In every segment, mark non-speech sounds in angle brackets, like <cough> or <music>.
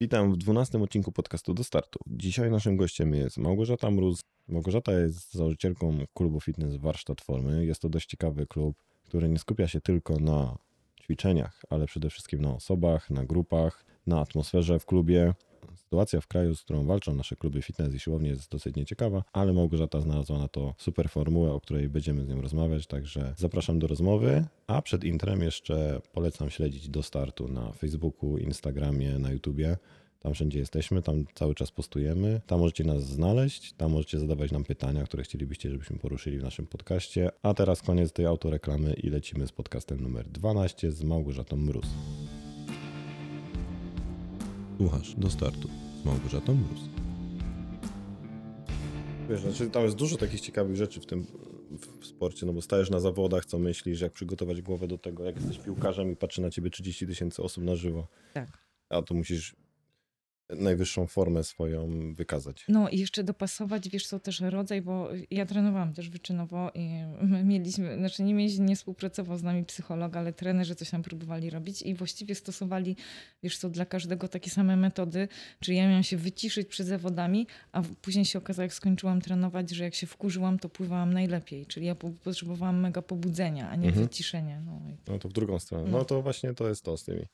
Witam w dwunastym odcinku podcastu do startu. Dzisiaj naszym gościem jest Małgorzata Mróz. Małgorzata jest założycielką klubu fitness Warsztat Formy. Jest to dość ciekawy klub, który nie skupia się tylko na ćwiczeniach, ale przede wszystkim na osobach, na grupach, na atmosferze w klubie. Sytuacja w kraju, z którą walczą nasze kluby fitness i siłownie jest dosyć nieciekawa, ale Małgorzata znalazła na to super formułę, o której będziemy z nią rozmawiać, także zapraszam do rozmowy. A przed intrem jeszcze polecam śledzić do startu na Facebooku, Instagramie, na YouTubie. Tam wszędzie jesteśmy, tam cały czas postujemy. Tam możecie nas znaleźć, tam możecie zadawać nam pytania, które chcielibyście, żebyśmy poruszyli w naszym podcaście. A teraz koniec tej autoreklamy i lecimy z podcastem numer 12 z Małgorzatą Mróz. Słuchasz do startu z Małgorzatą Mróz. Wiesz, znaczy tam jest dużo takich ciekawych rzeczy w tym w sporcie, no bo stajesz na zawodach, co myślisz, jak przygotować głowę do tego, jak jesteś piłkarzem i patrzy na ciebie 30 tysięcy osób na żywo. Tak. A to musisz najwyższą formę swoją wykazać. No i jeszcze dopasować, wiesz co, też rodzaj, bo ja trenowałam też wyczynowo i my mieliśmy, znaczy nie mieliśmy, nie współpracował z nami psycholog, ale trenerzy coś tam próbowali robić i właściwie stosowali, wiesz co, dla każdego takie same metody, czyli ja miałam się wyciszyć przed zawodami, a później się okazało, jak skończyłam trenować, że jak się wkurzyłam, to pływałam najlepiej, czyli ja potrzebowałam mega pobudzenia, a nie mhm. wyciszenia. No, i... no to w drugą stronę. No. no to właśnie to jest to z tymi.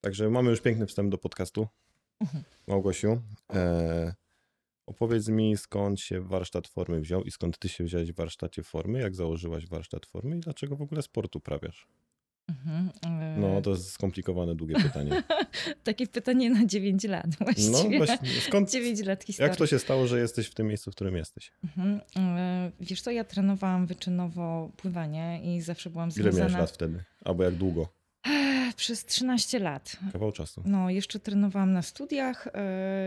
Także mamy już piękny wstęp do podcastu. Mhm. Małgosiu, e, opowiedz mi skąd się warsztat formy wziął i skąd ty się wziąłeś w warsztacie formy, jak założyłaś warsztat formy i dlaczego w ogóle sport uprawiasz? Mhm, e... No, to jest skomplikowane, długie pytanie. <laughs> Takie pytanie na 9 lat właściwie. No właśnie, skąd, 9 lat historii. Jak to się stało, że jesteś w tym miejscu, w którym jesteś? Mhm. E, wiesz co, ja trenowałam wyczynowo pływanie i zawsze byłam związana... Ile miałeś lat wtedy? Albo jak długo? Przez 13 lat. Kawał czasu. No, jeszcze trenowałam na studiach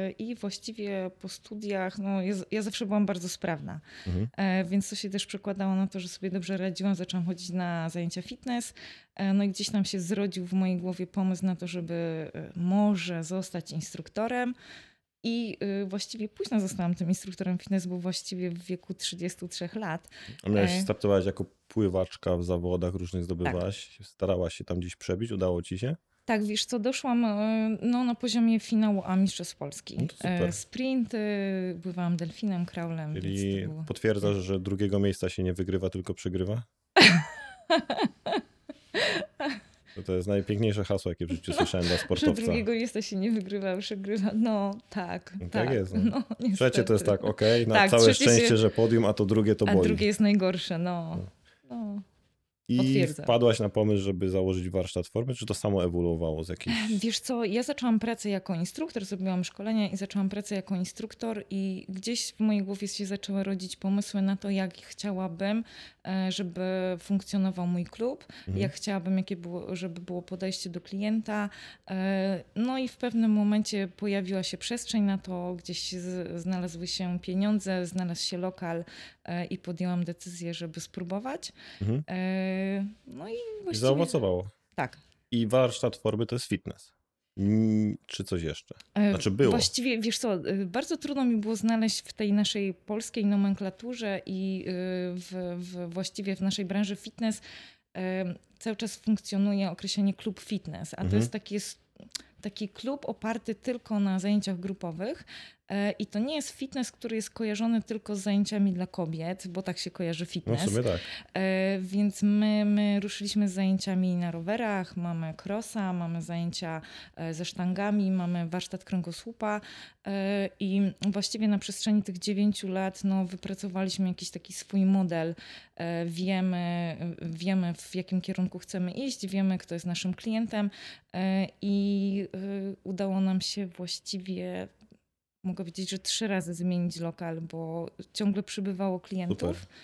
yy, i właściwie po studiach, no, ja, ja zawsze byłam bardzo sprawna, mhm. yy, więc to się też przekładało na to, że sobie dobrze radziłam, zaczęłam chodzić na zajęcia fitness, yy, no i gdzieś tam się zrodził w mojej głowie pomysł na to, żeby może zostać instruktorem. I właściwie późno zostałam tym instruktorem fitness, bo właściwie w wieku 33 lat. A miałeś startować jako pływaczka w zawodach różnych zdobywałaś, tak. starałaś się tam gdzieś przebić, udało ci się? Tak, wiesz co, doszłam e, no, na poziomie finału A Mistrzostw Polski. No e, Sprinty, pływałam delfinem, kraulem. Czyli było... potwierdzasz, że drugiego miejsca się nie wygrywa, tylko przegrywa? <laughs> To, to jest najpiękniejsze hasło, jakie w życiu <laughs> słyszałem dla sportowca. Że drugiego miejsca się nie wygrywa, przegrywa. No tak. No, tak, tak jest. No. <laughs> No, Trzecie to jest tak, okej, okay, na tak, całe szczęście, się... że podium, a to drugie to boli. A drugie jest najgorsze, no. no. no. I Potwierdzam. wpadłaś na pomysł, żeby założyć warsztat formy, czy to samo ewoluowało z jakiejś... Wiesz co, ja zaczęłam pracę jako instruktor, zrobiłam szkolenia i zaczęłam pracę jako instruktor i gdzieś w mojej głowie się zaczęły rodzić pomysły na to, jak chciałabym, żeby funkcjonował mój klub, mhm. jak chciałabym, jakie było, żeby było podejście do klienta. E, no i w pewnym momencie pojawiła się przestrzeń na to, gdzieś znalazły się pieniądze, znalazł się lokal e, i podjęłam decyzję, żeby spróbować. Mhm. No i właściwie... Zaowocowało. Tak. I warsztat formy to jest fitness. Czy coś jeszcze? E, znaczy było. Właściwie, wiesz co, y, bardzo trudno mi było znaleźć w tej naszej polskiej nomenklaturze i y, w, w właściwie w naszej branży fitness cały czas funkcjonuje określenie klub fitness, a mhm. to jest taki, taki klub oparty tylko na zajęciach grupowych, E, I to nie jest fitness, który jest kojarzony tylko z zajęciami dla kobiet, bo tak się kojarzy fitness. No w sumie tak. E, więc my, my ruszyliśmy z zajęciami na rowerach, mamy crossa, mamy zajęcia e, ze sztangami, mamy warsztat kręgosłupa i właściwie na przestrzeni tych dziewięciu lat no, wypracowaliśmy jakiś taki swój model. Wiemy, wiemy w jakim kierunku chcemy iść, wiemy kto jest naszym klientem i udało nam się właściwie mogę powiedzieć, że trzy razy zmienić lokal, bo ciągle przybywało klientów. Super.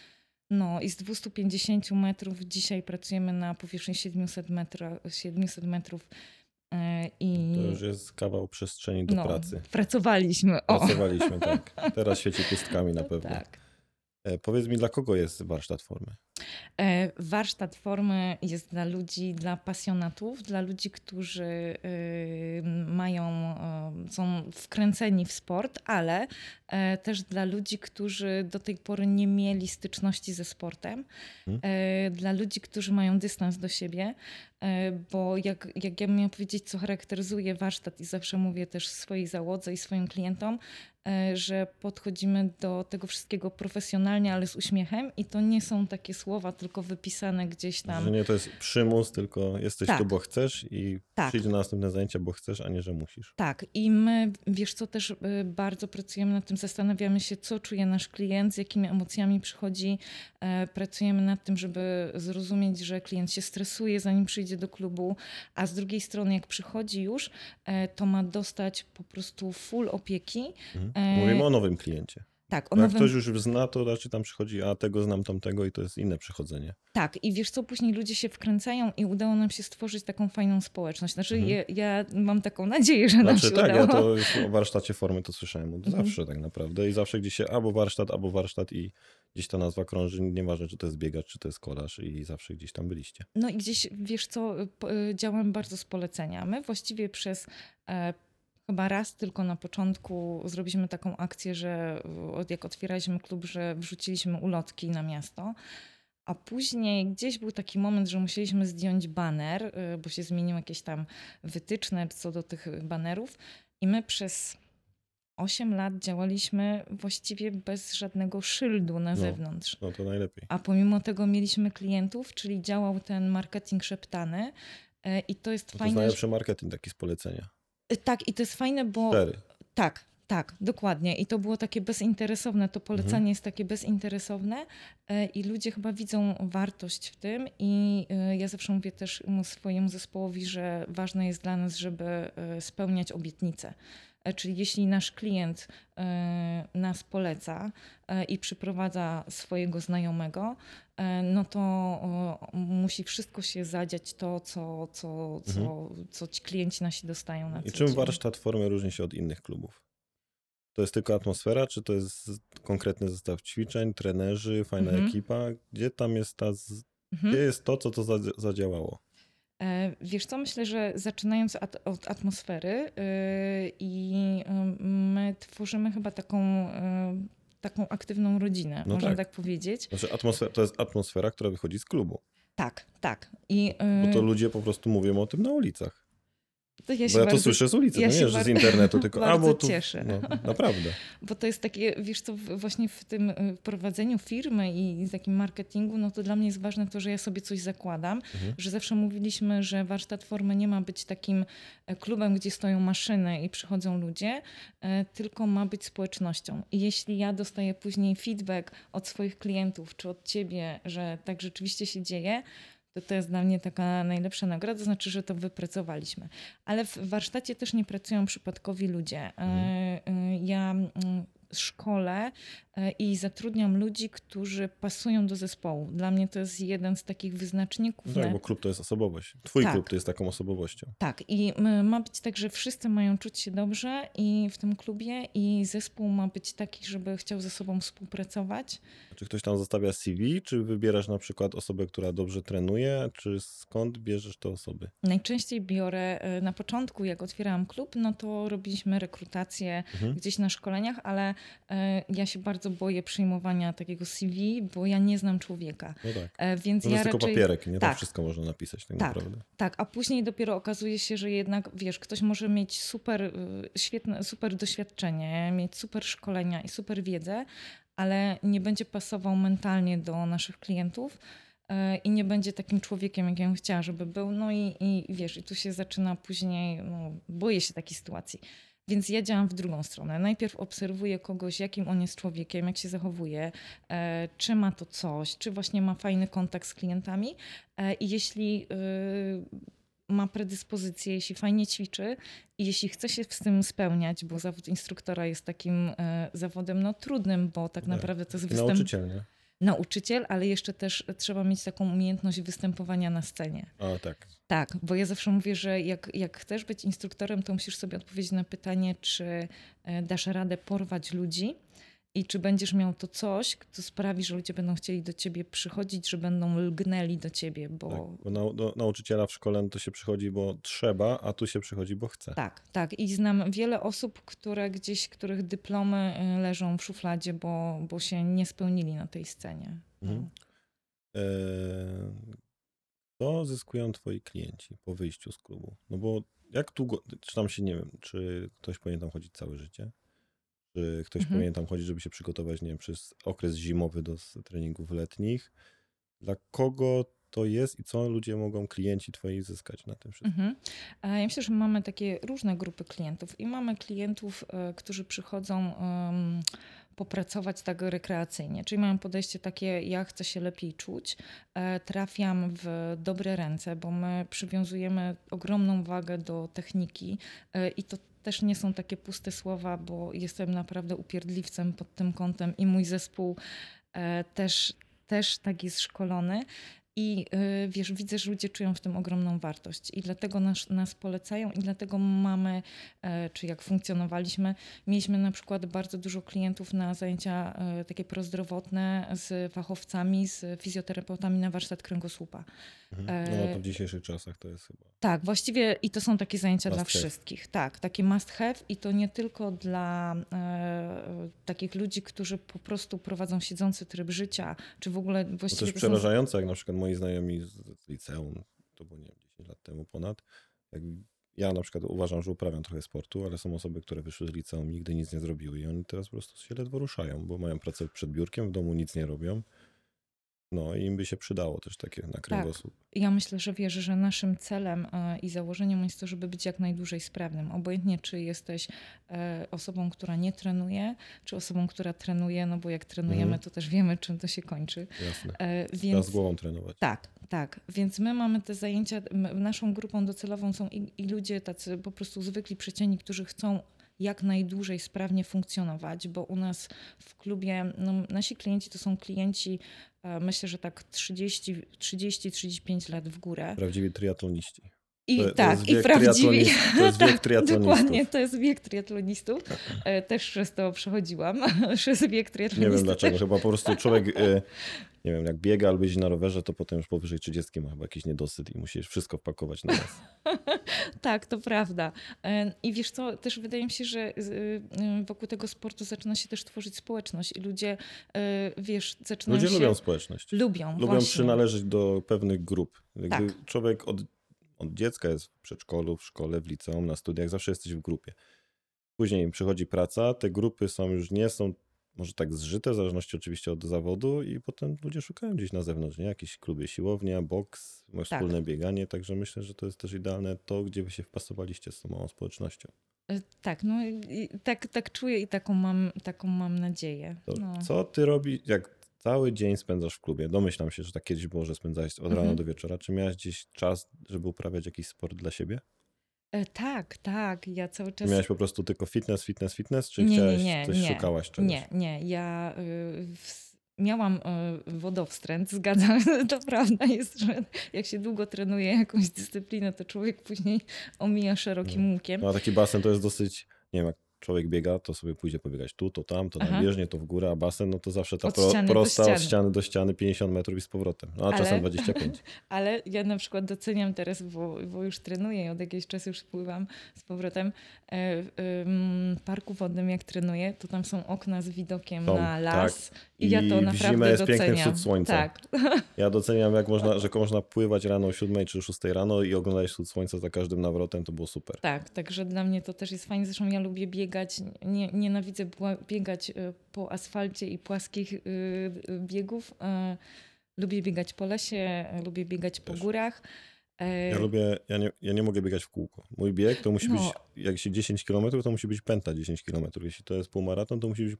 No i z 250 metrów dzisiaj pracujemy na powierzchni 700, metra, 700 metrów. E, I... To już jest kawał przestrzeni do no, pracy. Pracowaliśmy. O. Pracowaliśmy, tak. <laughs> Teraz świeci pustkami na pewno. Tak. E, powiedz mi, dla kogo jest warsztat formy? E, warsztat formy jest dla ludzi, dla pasjonatów, dla ludzi, którzy y, mają, y, są wkręceni w sport, ale e, też dla ludzi, którzy do tej pory nie mieli styczności ze sportem, hmm. dla ludzi, którzy mają dystans do siebie, bo jak, jak ja miałam powiedzieć, co charakteryzuje warsztat i zawsze mówię też swojej załodze i swoim klientom, e, że podchodzimy do tego wszystkiego profesjonalnie, ale z uśmiechem i to nie są takie słowa tylko wypisane gdzieś tam. Że nie to jest przymus, tylko jesteś Tak. tu, bo chcesz i Tak. przyjdź na następne zajęcia, bo chcesz, a nie, że musisz. Tak, i my, wiesz co, też y, bardzo pracujemy nad tym, zastanawiamy się, co czuje nasz klient, z jakimi emocjami przychodzi. E, Pracujemy nad tym, żeby zrozumieć, że klient się stresuje, zanim przyjdzie do klubu, a z drugiej strony, jak przychodzi już, e, to ma dostać po prostu full opieki. Mhm. E, Mówimy o nowym kliencie. Tak, o Bo jak nowym... ktoś już zna, to raczej tam przychodzi, a tego znam tamtego i to jest inne przychodzenie. Tak, i wiesz co, później ludzie się wkręcają i udało nam się stworzyć taką fajną społeczność. Znaczy, Mhm. ja, ja mam taką nadzieję, że nam Znaczy się tak, udało. ja to już o warsztacie formy to słyszałem od Mhm. zawsze tak naprawdę i zawsze gdzieś się albo warsztat, albo warsztat i gdzieś ta nazwa krąży, nieważne czy to jest biegacz, czy to jest kolarz i zawsze gdzieś tam byliście. No i gdzieś, wiesz co, y, działam bardzo z polecenia. My właściwie przez e, chyba raz tylko na początku zrobiliśmy taką akcję, że y, jak otwieraliśmy klub, że wrzuciliśmy ulotki na miasto. A później gdzieś był taki moment, że musieliśmy zdjąć baner, y, bo się zmieniły jakieś tam wytyczne co do tych banerów. I my przez 8 lat działaliśmy właściwie bez żadnego szyldu na No. zewnątrz. No to najlepiej. A pomimo tego mieliśmy klientów, czyli działał ten marketing szeptany. E, I to jest No to jest fajne. najlepszy marketing taki z polecenia. Że- Tak, i to jest fajne, bo. Cztery. Tak, tak, dokładnie. I to było takie bezinteresowne. To polecanie Mhm. jest takie bezinteresowne e, i ludzie chyba widzą wartość w tym. I e, ja zawsze mówię też mu- swojemu zespołowi, że ważne jest dla nas, żeby e, spełniać obietnice. Czyli jeśli nasz klient nas poleca i przyprowadza swojego znajomego, no to musi wszystko się zadziać to, co, co, co, co ci klienci nasi dostają na Mhm. I co czym dzień. warsztat formy różni się od innych klubów? To jest tylko atmosfera, czy to jest konkretny zestaw ćwiczeń, trenerzy, fajna Mhm. ekipa? Gdzie tam jest ta, z... Mhm. gdzie jest to, co to zadzi- zadziałało? E, Wiesz co, myślę, że zaczynając at, od atmosfery yy, i yy, my tworzymy chyba taką, yy, taką aktywną rodzinę, No można tak. tak. powiedzieć. Znaczy atmosfera, to jest atmosfera, która wychodzi z klubu, Tak, tak. I, bo to yy, ludzie po prostu mówią o tym na ulicach. To ja Bo ja to bardzo, słyszę z ulicy, ja to nie że z internetu, <laughs> tylko a, bo tu... cieszę. No, naprawdę. <laughs> Bo to jest takie, wiesz co, właśnie w tym y, prowadzeniu firmy i takim marketingu, no to dla mnie jest ważne to, że ja sobie coś zakładam, Mhm. że zawsze mówiliśmy, że warsztat formy nie ma być takim e, klubem, gdzie stoją maszyny i przychodzą ludzie, e, tylko ma być społecznością. I jeśli ja dostaję później feedback od swoich klientów czy od ciebie, że tak rzeczywiście się dzieje, to to jest dla mnie taka najlepsza nagroda, to znaczy, że to wypracowaliśmy. Ale w warsztacie też nie pracują przypadkowi ludzie. E, e, Ja mm, szkole i zatrudniam ludzi, którzy pasują do zespołu. Dla mnie to jest jeden z takich wyznaczników. No tak, na- bo klub to jest osobowość. Twój Tak. klub to jest taką osobowością. tak, i ma być tak, że wszyscy mają czuć się dobrze i w tym klubie i zespół ma być taki, żeby chciał ze sobą współpracować. Czy ktoś tam zostawia CV, czy wybierasz na przykład osobę, która dobrze trenuje, czy skąd bierzesz te osoby? Najczęściej biorę e, na początku, jak otwierałam klub, no to robiliśmy rekrutację Mhm. gdzieś na szkoleniach, ale e, ja się bardzo boję przyjmowania takiego CV, bo ja nie znam człowieka. No tak. E, Więc To ja jest tylko raczej... papierek, nie tak. wszystko można napisać tak, Tak. naprawdę. Tak, a później dopiero okazuje się, że jednak, wiesz, ktoś może mieć super, y, świetne, super doświadczenie, mieć super szkolenia i super wiedzę, ale nie będzie pasował mentalnie do naszych klientów y, i nie będzie takim człowiekiem, jak ja bym chciała, żeby był. No i, i wiesz, i tu się zaczyna później, no, boję się takiej sytuacji. Więc ja działam w drugą stronę. Najpierw obserwuję kogoś, jakim on jest człowiekiem, jak się zachowuje, e, czy ma to coś, czy właśnie ma fajny kontakt z klientami. E, I jeśli y, ma predyspozycję, jeśli fajnie ćwiczy i jeśli chce się z tym spełniać, bo zawód instruktora jest takim e, zawodem no, trudnym, bo tak Tak. naprawdę to jest występ... nauczyciel, nie? Nauczyciel, ale jeszcze też trzeba mieć taką umiejętność występowania na scenie. A tak. Tak, bo ja zawsze mówię, że jak, jak chcesz być instruktorem, to musisz sobie odpowiedzieć na pytanie, czy e, dasz radę porwać ludzi i czy będziesz miał to coś, co sprawi, że ludzie będą chcieli do ciebie przychodzić, że będą lgnęli do ciebie, bo tak. Bo do, nauczyciela w szkole no to się przychodzi, bo trzeba, a tu się przychodzi, bo chce. Tak, tak. I znam wiele osób, które gdzieś, których dyplomy y, leżą w szufladzie, bo, bo się nie spełnili na tej scenie. No. Mhm. Co zyskują twoi klienci po wyjściu z klubu? No bo jak długo, czy tam się, nie wiem, czy ktoś powinien tam chodzić całe życie? Czy ktoś Mhm. powinien tam chodzić, żeby się przygotować, nie wiem, przez okres zimowy do treningów letnich? Dla kogo to jest i co ludzie mogą, klienci twoi zyskać na tym wszystkim? Mhm. Ja myślę, że mamy takie różne grupy klientów i mamy klientów, e, którzy przychodzą em, popracować tak rekreacyjnie, czyli mają podejście takie, ja chcę się lepiej czuć, e, trafiam w dobre ręce, bo my przywiązujemy ogromną wagę do techniki e, i to też nie są takie puste słowa, bo jestem naprawdę upierdliwcem pod tym kątem i mój zespół e, też, też tak jest szkolony. I y, wiesz, widzę, że ludzie czują w tym ogromną wartość i dlatego nas, nas polecają i dlatego mamy, e, czy jak funkcjonowaliśmy, mieliśmy na przykład bardzo dużo klientów na zajęcia e, takie prozdrowotne z fachowcami, z fizjoterapeutami na warsztat kręgosłupa. Mhm. No to w dzisiejszych czasach to jest chyba. Tak, właściwie i to są takie zajęcia Must dla have. wszystkich. Tak, takie must have i to nie tylko dla e, takich ludzi, którzy po prostu prowadzą siedzący tryb życia, czy w ogóle to właściwie jest to są przerażające, jak na przykład moi znajomi z liceum, to było nie wiem, 10 lat temu ponad, jak ja na przykład uważam, że uprawiam trochę sportu, ale są osoby, które wyszły z liceum, nigdy nic nie zrobiły i oni teraz po prostu się ledwo ruszają, bo mają pracę przed biurkiem, w domu nic nie robią. No i im by się przydało też takie Tak. na kręgosłup. Ja myślę, że wierzę, że naszym celem e, i założeniem jest to, żeby być jak najdłużej sprawnym. Obojętnie, czy jesteś e, osobą, która nie trenuje, czy osobą, która trenuje, no bo jak trenujemy, Mhm. to też wiemy, czym to się kończy. Jasne. E, Trzeba Więc z głową trenować. tak, tak. Więc my mamy te zajęcia, naszą grupą docelową są i, i ludzie tacy po prostu zwykli przecięni, którzy chcą jak najdłużej sprawnie funkcjonować, bo u nas w klubie, no, nasi klienci to są klienci, e, myślę, że tak 30 30-35 lat w górę. Prawdziwi triatloniści. I To- tak, i wiek prawdziwi. triatlonist- to jest <laughs> wiek Tak, triatlonistów. Dokładnie, to jest wiek triatlonistów. E, Też przez to przechodziłam, <laughs> przez wiek Nie triatlonistów. wiem dlaczego, <laughs> chyba po prostu człowiek, e, nie wiem, jak biega albo jeździ na rowerze, to potem już powyżej 30 ma chyba jakiś niedosyt i musi wszystko wpakować na raz. Tak, to prawda. E, I wiesz co, też wydaje mi się, że wokół tego sportu zaczyna się też tworzyć społeczność i ludzie, wiesz, zaczynają Ludzie się... lubią społeczność. Lubią, Lubią właśnie. przynależeć do pewnych grup. Jakby Tak. człowiek od, od dziecka jest w przedszkolu, w szkole, w liceum, na studiach, zawsze jesteś w grupie. Później przychodzi praca, te grupy są już nie są może tak zżyte, w zależności oczywiście od zawodu i potem ludzie szukają gdzieś na zewnątrz, nie? Jakieś kluby siłownia, boks, wspólne bieganie, także myślę, że to jest też idealne to, gdzie wy się wpasowaliście z tą małą społecznością. E, Tak, no tak, tak czuję i taką mam, taką mam nadzieję. No. Co ty robisz, jak cały dzień spędzasz w klubie? Domyślam się, że tak kiedyś było, że spędzałeś od rana Mhm. do wieczora. Czy miałeś gdzieś czas, żeby uprawiać jakiś sport dla siebie? E, Tak, tak, ja cały czas... miałeś po prostu tylko fitness, fitness, fitness? Czy Nie, nie, chciałeś nie, coś nie. szukałaś czegoś? Nie, nie. Ja y, w, miałam y, wodowstręt, <laughs> zgadzam się. To prawda jest, że jak się długo trenuje jakąś dyscyplinę, to człowiek później omija szerokim łukiem. No a taki basen to jest dosyć, nie wiem, jak człowiek biega, to sobie pójdzie pobiegać tu, to tam, to na Aha. bieżnię, to w górę, a basen, no to zawsze ta pro, ściany prosta od ściany. do ściany 50 metrów i z powrotem. No a Ale- czasem <laughs> 25. Ale ja na przykład doceniam teraz, bo, bo już trenuję i od jakiegoś czasu już pływam z powrotem e, w parku wodnym, jak trenuję, to tam są okna z widokiem Są, na las. I, I ja to w naprawdę zimę jest piękny doceniam. wschód słońca. Tak, <laughs> Ja doceniam, jak można, że można pływać rano o 7 czy 6 rano i oglądać wschód słońca za każdym nawrotem, to było super. Tak, także dla mnie to też jest fajnie. Zresztą ja lubię biegać, nie, nienawidzę biegać y, po asfalcie i płaskich y, y, biegów. Lubię biegać po lesie, lubię biegać po Też. górach. Ja lubię, ja nie, ja nie mogę biegać w kółko. Mój bieg to musi No. być, jak się 10 km, to musi być pętla 10 km. Jeśli to jest półmaraton, to musi być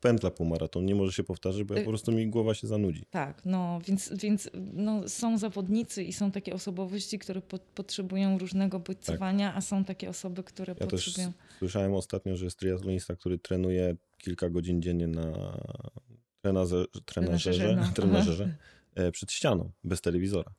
pętla półmaraton. Nie może się powtarzać, bo ja Y- po prostu mi głowa się zanudzi. Tak, no więc, więc no, są zawodnicy i są takie osobowości, które po, potrzebują różnego bodźcowania, a są takie osoby, które Ja też potrzebują. słyszałem ostatnio, że jest triatlonista, który trenuje kilka godzin dziennie na trenaże, trenażerze, Trenażerze, no. trenażerze e, przed ścianą, bez telewizora,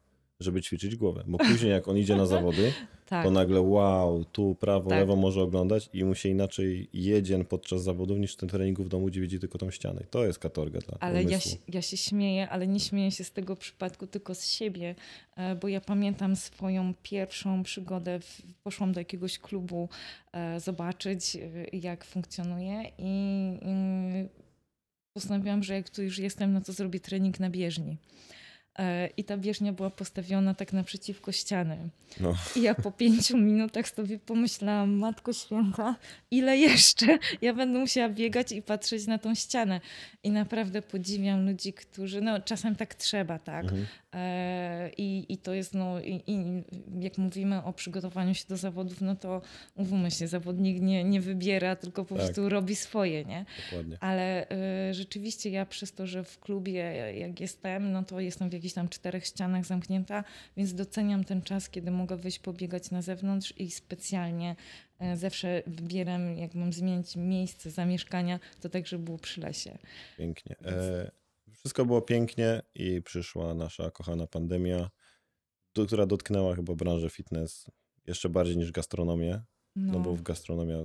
żeby ćwiczyć głowę. Bo później jak on idzie na zawody, <laughs> Tak, to nagle wow, tu prawo, Tak. lewo może oglądać i mu się inaczej jedzie podczas zawodów niż ten treningu w domu, gdzie widzi tylko tą ścianę. I to jest katorga dla ale ja ja się śmieję, ale nie śmieję się z tego przypadku, tylko z siebie, e, bo ja pamiętam swoją pierwszą przygodę. Poszłam do jakiegoś klubu e, zobaczyć, e, jak funkcjonuje i, i postanowiłam, że jak tu już jestem, no to zrobię trening na bieżni. E, i ta bieżnia była postawiona tak naprzeciwko ściany. No. I ja po pięciu minutach sobie pomyślałam, Matko Święta, ile jeszcze ja będę musiała biegać i patrzeć na tą ścianę. I naprawdę podziwiam ludzi, którzy, no czasem tak trzeba, tak? Mhm. E, I, I to jest, no, i, i jak mówimy o przygotowaniu się do zawodów, no to umówmy się, zawodnik nie, nie wybiera, tylko po Tak. prostu robi swoje, nie? Dokładnie. Ale y, rzeczywiście ja przez to, że w klubie jak jestem, no to jestem w jakichś tam czterech ścianach zamknięta, więc doceniam ten czas, kiedy mogę wyjść pobiegać na zewnątrz i specjalnie y, zawsze wybieram, jak mam zmienić miejsce zamieszkania, to tak, żeby było przy lesie. Pięknie. E, wszystko było pięknie i przyszła nasza kochana pandemia, która dotknęła chyba branżę fitness jeszcze bardziej niż gastronomię. No, bo w gastronomia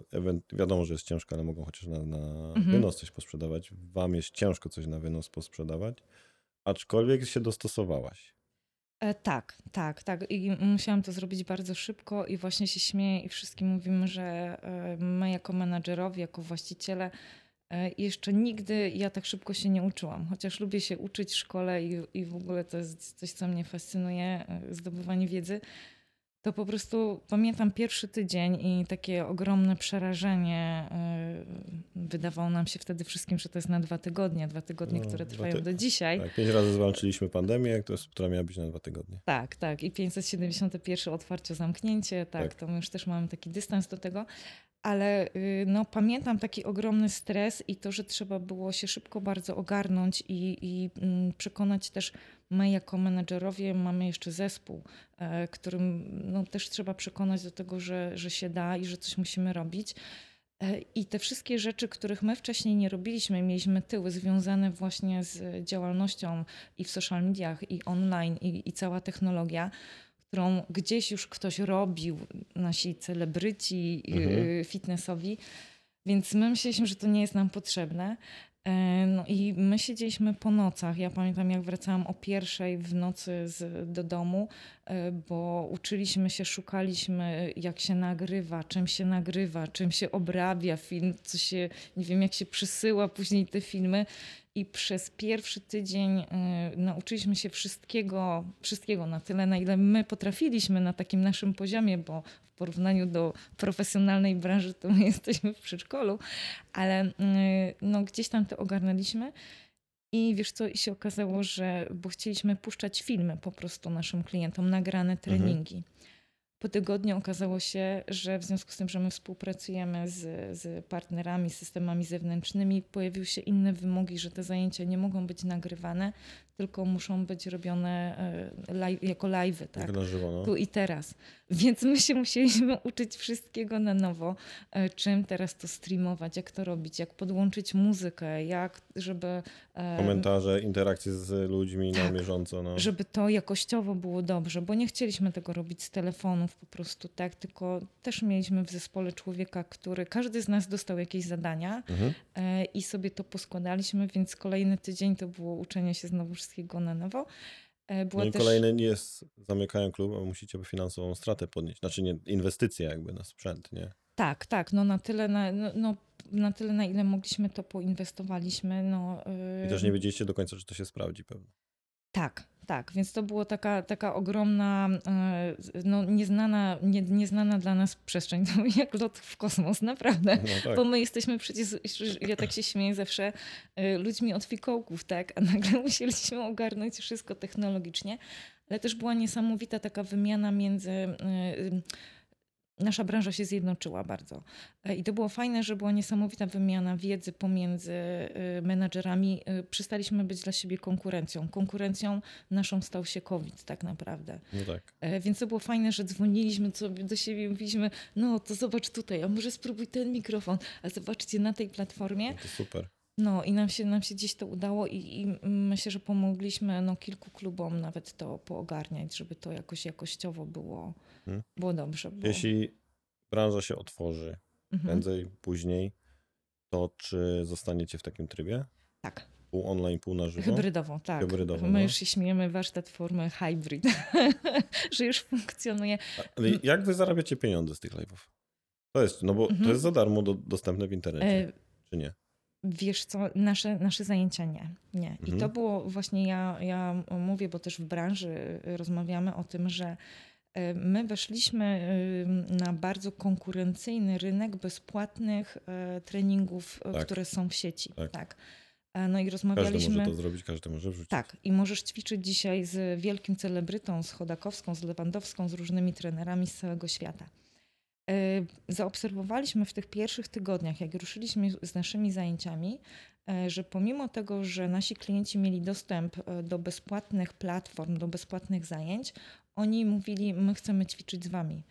wiadomo, że jest ciężko, ale mogą chociaż na, na Mhm. wynos coś posprzedawać. Wam jest ciężko coś na wynos posprzedawać, aczkolwiek się dostosowałaś. E, tak, tak, tak. I musiałam to zrobić bardzo szybko i właśnie się śmieję i wszystkim mówimy, że e, my jako menadżerowie, jako właściciele e, jeszcze nigdy ja tak szybko się nie uczyłam. Chociaż lubię się uczyć w szkole i, i w ogóle to jest coś, co mnie fascynuje, e, zdobywanie wiedzy. To po prostu pamiętam pierwszy tydzień i takie ogromne przerażenie. e, Wydawało nam się wtedy wszystkim, że to jest na dwa tygodnie, dwa tygodnie, No, które trwają ty- do dzisiaj. Tak, pięć razy zwalczyliśmy pandemię, która która miała być na dwa tygodnie. Tak, tak. I 571 otwarcie, zamknięcie, tak, Tak. to my już też mamy taki dystans do tego. Ale y, no, pamiętam taki ogromny stres i to, że trzeba było się szybko bardzo ogarnąć i, i mm, przekonać też, my jako menedżerowie mamy jeszcze zespół, e, którym no, też trzeba przekonać do tego, że, że się da i że coś musimy robić. E, I te wszystkie rzeczy, których my wcześniej nie robiliśmy, mieliśmy tyły związane właśnie z działalnością i w social mediach, i online, i, i cała technologia, którą gdzieś już ktoś robił, nasi celebryci Mhm. y, fitnessowi, więc my myśleliśmy, że to nie jest nam potrzebne. E, No i my siedzieliśmy po nocach. Ja pamiętam, jak wracałam o pierwszej w nocy z, do domu, e, bo uczyliśmy się, szukaliśmy, jak się nagrywa, czym się nagrywa, czym się obrabia film, co się, nie wiem, jak się przysyła później te filmy. I przez pierwszy tydzień y, nauczyliśmy się wszystkiego, wszystkiego na tyle, na ile my potrafiliśmy na takim naszym poziomie, bo w porównaniu do profesjonalnej branży to my <laughs> jesteśmy w przedszkolu, ale y, no, gdzieś tam to ogarnęliśmy. I wiesz co, i się okazało, że bo chcieliśmy puszczać filmy po prostu naszym klientom, nagrane treningi. Po tygodniu okazało się, że w związku z tym, że my współpracujemy z, z partnerami, systemami zewnętrznymi, pojawiły się inne wymogi, że te zajęcia nie mogą być nagrywane, tylko muszą być robione e, live, jako live'y. Tak? Jak na żywo, no. tu i teraz. Więc my się musieliśmy <laughs> uczyć wszystkiego na nowo, e, czym teraz to streamować, jak to robić, jak podłączyć muzykę, jak żeby, e, Komentarze, interakcje z ludźmi na Tak. bieżąco, no. żeby to jakościowo było dobrze, bo nie chcieliśmy tego robić z telefonów po prostu tak, tylko też mieliśmy w zespole człowieka, który, każdy z nas dostał jakieś zadania Mhm. i sobie to poskładaliśmy, więc kolejny tydzień to było uczenie się znowu wszystkiego na nowo. E, Była No i też... kolejny nie jest, zamykają klub, a musicie finansową stratę podnieść. Znaczy nie, inwestycje jakby na sprzęt, nie? Tak, tak, no na tyle, na, no, no, na tyle, na ile mogliśmy, to poinwestowaliśmy. No, I też nie wiedzieliście do końca, czy to się sprawdzi pewnie. Tak, tak, więc to była taka, taka ogromna, e, no, nieznana, nie, nieznana dla nas przestrzeń, <laughs> to jak lot w kosmos, naprawdę. No tak. Bo my jesteśmy przecież, ja tak się śmieję zawsze, e, ludźmi od fikołków, tak? A nagle <laughs> musieliśmy ogarnąć wszystko technologicznie. Ale też była niesamowita taka wymiana między. Nasza branża się zjednoczyła bardzo. E, I to było fajne, że była niesamowita wymiana wiedzy pomiędzy e, menadżerami. E, Przestaliśmy być dla siebie konkurencją. Konkurencją naszą stał się COVID, tak naprawdę. No tak. E, Więc to było fajne, że dzwoniliśmy sobie do siebie i mówiliśmy, no to zobacz tutaj, a może spróbuj ten mikrofon, a zobaczcie na tej platformie. No to super. No i nam się, nam się gdzieś to udało i, i myślę, że pomogliśmy no, kilku klubom nawet to poogarniać, żeby to jakoś jakościowo było, Hmm. było dobrze. Bo... Jeśli branża się otworzy Mhm. prędzej, później, to czy zostaniecie w takim trybie? Tak, Pół online, pół na żywo? hybrydowo, tak. Hybrydowo, My no. już się śmiejemy, warsztat formy hybrid, <laughs> że już funkcjonuje. Ale jak wy zarabiacie pieniądze z tych live'ów? To jest, no bo Mhm. to jest za darmo do, dostępne w internecie, E, czy nie? Wiesz co, nasze, nasze zajęcia nie. nie. I Mhm. to było właśnie, ja, ja mówię, bo też w branży y, rozmawiamy o tym, że y, my weszliśmy y, na bardzo konkurencyjny rynek bezpłatnych treningów, Tak. które są w sieci. Tak. Tak. E, No i Każdy rozmawialiśmy. może to zrobić, każdy może wrzucić. Tak, i możesz ćwiczyć dzisiaj z wielkim celebrytą, z Chodakowską, z Lewandowską, z różnymi trenerami z całego świata. E, Zaobserwowaliśmy w tych pierwszych tygodniach, jak ruszyliśmy z naszymi zajęciami, e, że pomimo tego, że nasi klienci mieli dostęp e, do bezpłatnych platform, do bezpłatnych zajęć, oni mówili: My chcemy ćwiczyć z wami,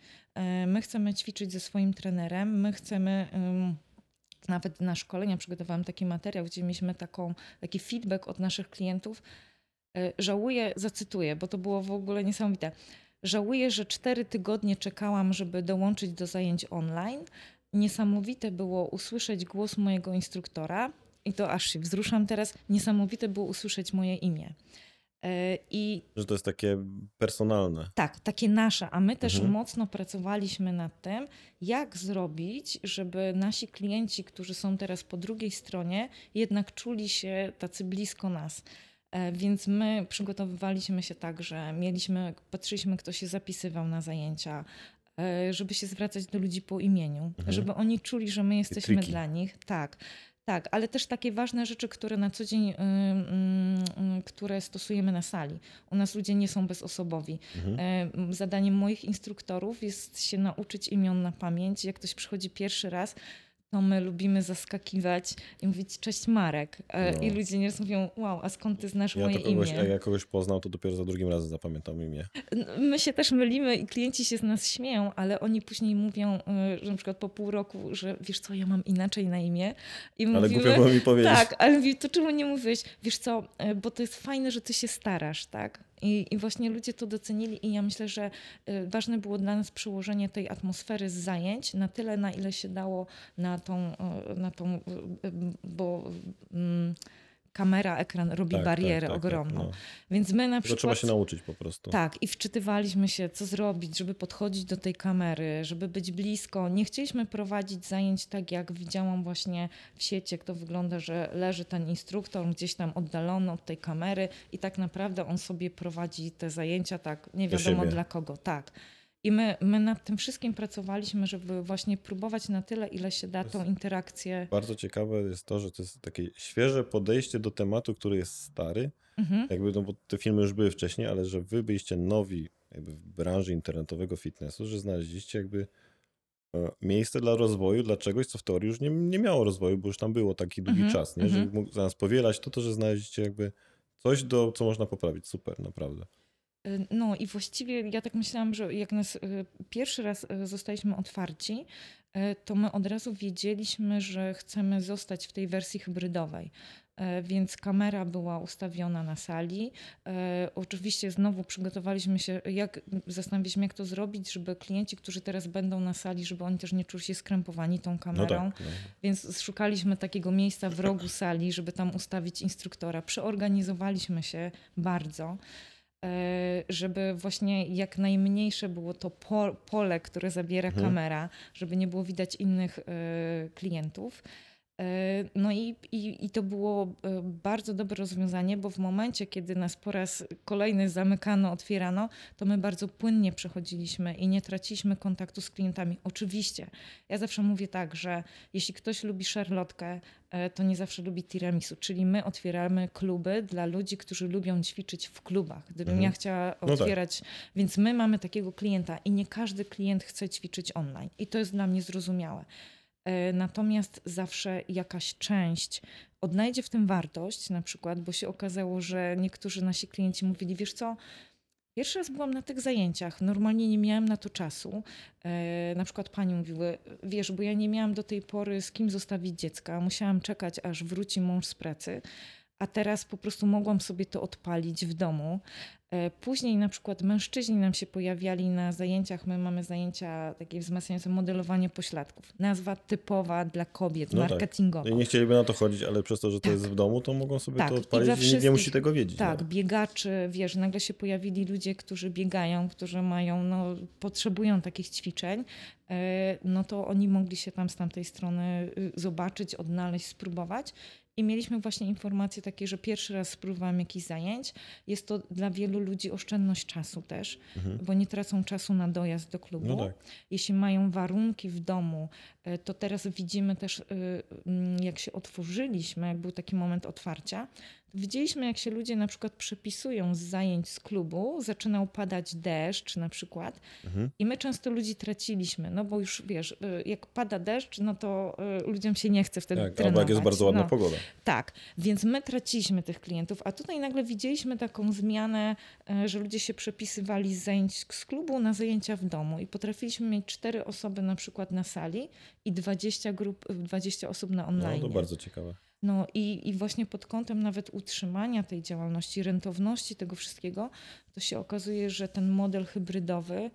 my chcemy ćwiczyć ze swoim trenerem, my chcemy. Nawet na szkolenia przygotowałam taki materiał, gdzie mieliśmy taką, taki feedback od naszych klientów. Żałuję, zacytuję, bo to było w ogóle niesamowite. Żałuję, że cztery tygodnie czekałam, żeby dołączyć do zajęć online. Niesamowite było usłyszeć głos mojego instruktora, i to aż się wzruszam teraz. Niesamowite było usłyszeć moje imię. E, I Że to jest takie personalne. tak, takie nasze, a my też Mhm. mocno pracowaliśmy nad tym, jak zrobić, żeby nasi klienci, którzy są teraz po drugiej stronie, jednak czuli się tacy blisko nas. E, Więc my przygotowywaliśmy się tak, że mieliśmy, patrzyliśmy, kto się zapisywał na zajęcia, e, żeby się zwracać do ludzi po imieniu, Mhm. żeby oni czuli, że my jesteśmy dla nich. Tak. Tak, ale też takie ważne rzeczy, które na co dzień, y, y, y, które stosujemy na sali. U nas ludzie nie są bezosobowi. Mhm. E, Zadaniem moich instruktorów jest się nauczyć imion na pamięć. Jak ktoś przychodzi pierwszy raz, to my lubimy zaskakiwać i mówić cześć Marek. E, No. I ludzie nieraz mówią, wow, a skąd ty znasz Ja moje kogoś, imię? jak ja kogoś poznał, to dopiero za drugim razem zapamiętam imię. My się też mylimy i klienci się z nas śmieją, ale oni później mówią, y, że na przykład po pół roku, że wiesz co, ja mam inaczej na imię. I Ale mówimy, głupio było mi powiedzieć. Tak, ale mówi, to czemu nie mówisz? Wiesz co, y, bo to jest fajne, że ty się starasz, tak? I, I właśnie ludzie to docenili i ja myślę, że y, ważne było dla nas przełożenie tej atmosfery z zajęć na tyle, na ile się dało na tą, na tą y, y, bo mm, kamera, ekran robi Tak, barierę tak, tak, ogromną. Tak, no. Więc my na Tylko przykład... trzeba się nauczyć po prostu. Tak, i wczytywaliśmy się, co zrobić, żeby podchodzić do tej kamery, żeby być blisko. Nie chcieliśmy prowadzić zajęć tak, jak widziałam właśnie w sieci, jak to wygląda, że leży ten instruktor gdzieś tam oddalony od tej kamery i tak naprawdę on sobie prowadzi te zajęcia tak, nie Do wiadomo dla kogo. Tak. I my, my nad tym wszystkim pracowaliśmy, żeby właśnie próbować na tyle, ile się da tą interakcję. Bardzo ciekawe jest to, że to jest takie świeże podejście do tematu, który jest stary. Mhm. Jakby, no bo te filmy już były wcześniej, ale że wy byliście nowi jakby w branży internetowego fitnessu, że znaleźliście jakby e, miejsce dla rozwoju, dla czegoś, co w teorii już nie, nie miało rozwoju, bo już tam było taki długi Mhm, czas, nie? Że mhm. mógł zamiast powielać to, to, że znaleźliście jakby coś, do, co można poprawić. Super, naprawdę. No i właściwie ja tak myślałam, że jak nas y, pierwszy raz y, zostaliśmy otwarci, y, to my od razu wiedzieliśmy, że chcemy zostać w tej wersji hybrydowej. Więc kamera była ustawiona na sali. Oczywiście znowu przygotowaliśmy się, jak zastanawialiśmy, jak to zrobić, żeby klienci, którzy teraz będą na sali, żeby oni też nie czuli się skrępowani tą No kamerą. tak. No. Więc szukaliśmy takiego miejsca w rogu sali, żeby tam ustawić instruktora. Przeorganizowaliśmy się bardzo, żeby właśnie jak najmniejsze było to po- pole, które zabiera Mhm. kamera, żeby nie było widać innych e, klientów. E, No i, i, i to było e, bardzo dobre rozwiązanie, bo w momencie, kiedy nas po raz kolejny zamykano, otwierano, to my bardzo płynnie przechodziliśmy i nie traciliśmy kontaktu z klientami. Oczywiście, ja zawsze mówię tak, że jeśli ktoś lubi szarlotkę, e, to nie zawsze lubi tiramisu, czyli my otwieramy kluby dla ludzi, którzy lubią ćwiczyć w klubach. Gdybym Mhm. ja chciała tak. otwierać, więc my mamy takiego klienta i nie każdy klient chce ćwiczyć online i to jest dla mnie zrozumiałe. E, Natomiast zawsze jakaś część odnajdzie w tym wartość, na przykład, bo się okazało, że niektórzy nasi klienci mówili, wiesz co, pierwszy raz byłam na tych zajęciach, normalnie nie miałam na to czasu. E, Na przykład pani mówiły, wiesz, bo ja nie miałam do tej pory z kim zostawić dziecka, musiałam czekać, aż wróci mąż z pracy. A teraz po prostu mogłam sobie to odpalić w domu. E, później na przykład mężczyźni nam się pojawiali na zajęciach. My mamy zajęcia takie wzmacniające modelowanie pośladków. Nazwa typowa dla kobiet, No tak. marketingowa. I nie chcieliby na to chodzić, ale przez to, że to jest w domu, to mogą sobie Tak, to i odpalić i, nikt nie musi tego wiedzieć. Tak, no. biegaczy, wiesz, nagle się pojawili ludzie, którzy biegają, którzy mają, no, potrzebują takich ćwiczeń, e, no to oni mogli się tam z tamtej strony y, zobaczyć, odnaleźć, spróbować. I mieliśmy właśnie informacje takie, że pierwszy raz spróbowałam jakichś zajęć. Jest to dla wielu ludzi oszczędność czasu też, Mhm. bo nie tracą czasu na dojazd do klubu. No tak. Jeśli mają warunki w domu, e, to teraz widzimy też, mm, jak się otworzyliśmy, jak był taki moment otwarcia, widzieliśmy, jak się ludzie na przykład przepisują z zajęć z klubu, zaczynał padać deszcz na przykład Mhm. i my często ludzi traciliśmy, no bo już wiesz, y, jak pada deszcz, no to y, ludziom się nie chce wtedy Tak, trenować. jak jest bardzo ładna no. pogoda. Tak, więc my traciliśmy tych klientów, a tutaj nagle widzieliśmy taką zmianę, e, że ludzie się przepisywali z zajęć z klubu na zajęcia w domu i potrafiliśmy mieć cztery osoby na przykład na sali i 20, grup, 20 osób na No online. to bardzo ciekawe. No i, i właśnie pod kątem nawet utrzymania tej działalności, rentowności tego wszystkiego, to się okazuje, że ten model hybrydowy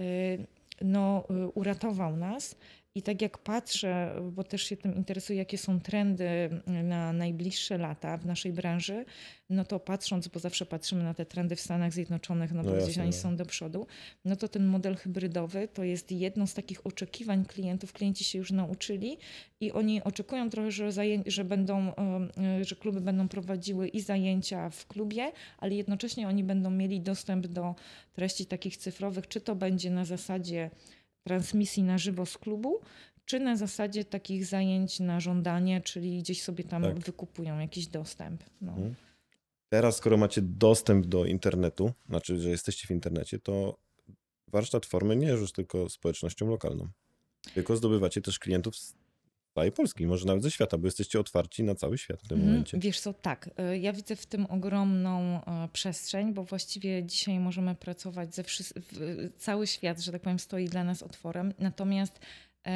y, no, y, uratował nas. I tak jak patrzę, bo też się tym interesuję, jakie są trendy na najbliższe lata w naszej branży, no to patrząc, bo zawsze patrzymy na te trendy w Stanach Zjednoczonych, no bo No gdzieś jasne, oni są do przodu, no to ten model hybrydowy to jest jedno z takich oczekiwań klientów. Klienci się już nauczyli i oni oczekują trochę, że, że będą, e, że kluby będą prowadziły i zajęcia w klubie, ale jednocześnie oni będą mieli dostęp do treści takich cyfrowych, czy to będzie na zasadzie transmisji na żywo z klubu, czy na zasadzie takich zajęć na żądanie, czyli gdzieś sobie tam Tak. wykupują jakiś dostęp. No. Mhm. Teraz, skoro macie dostęp do internetu, znaczy, że jesteście w internecie, to warsztat formy nie jest już tylko społecznością lokalną. Tylko zdobywacie też klientów z całej Polski, może nawet ze świata, bo jesteście otwarci na cały świat w tym Mhm. momencie. Wiesz co, tak. y, Ja widzę w tym ogromną e, przestrzeń, bo właściwie dzisiaj możemy pracować ze wszys- w- cały świat, że tak powiem, stoi dla nas otworem. Natomiast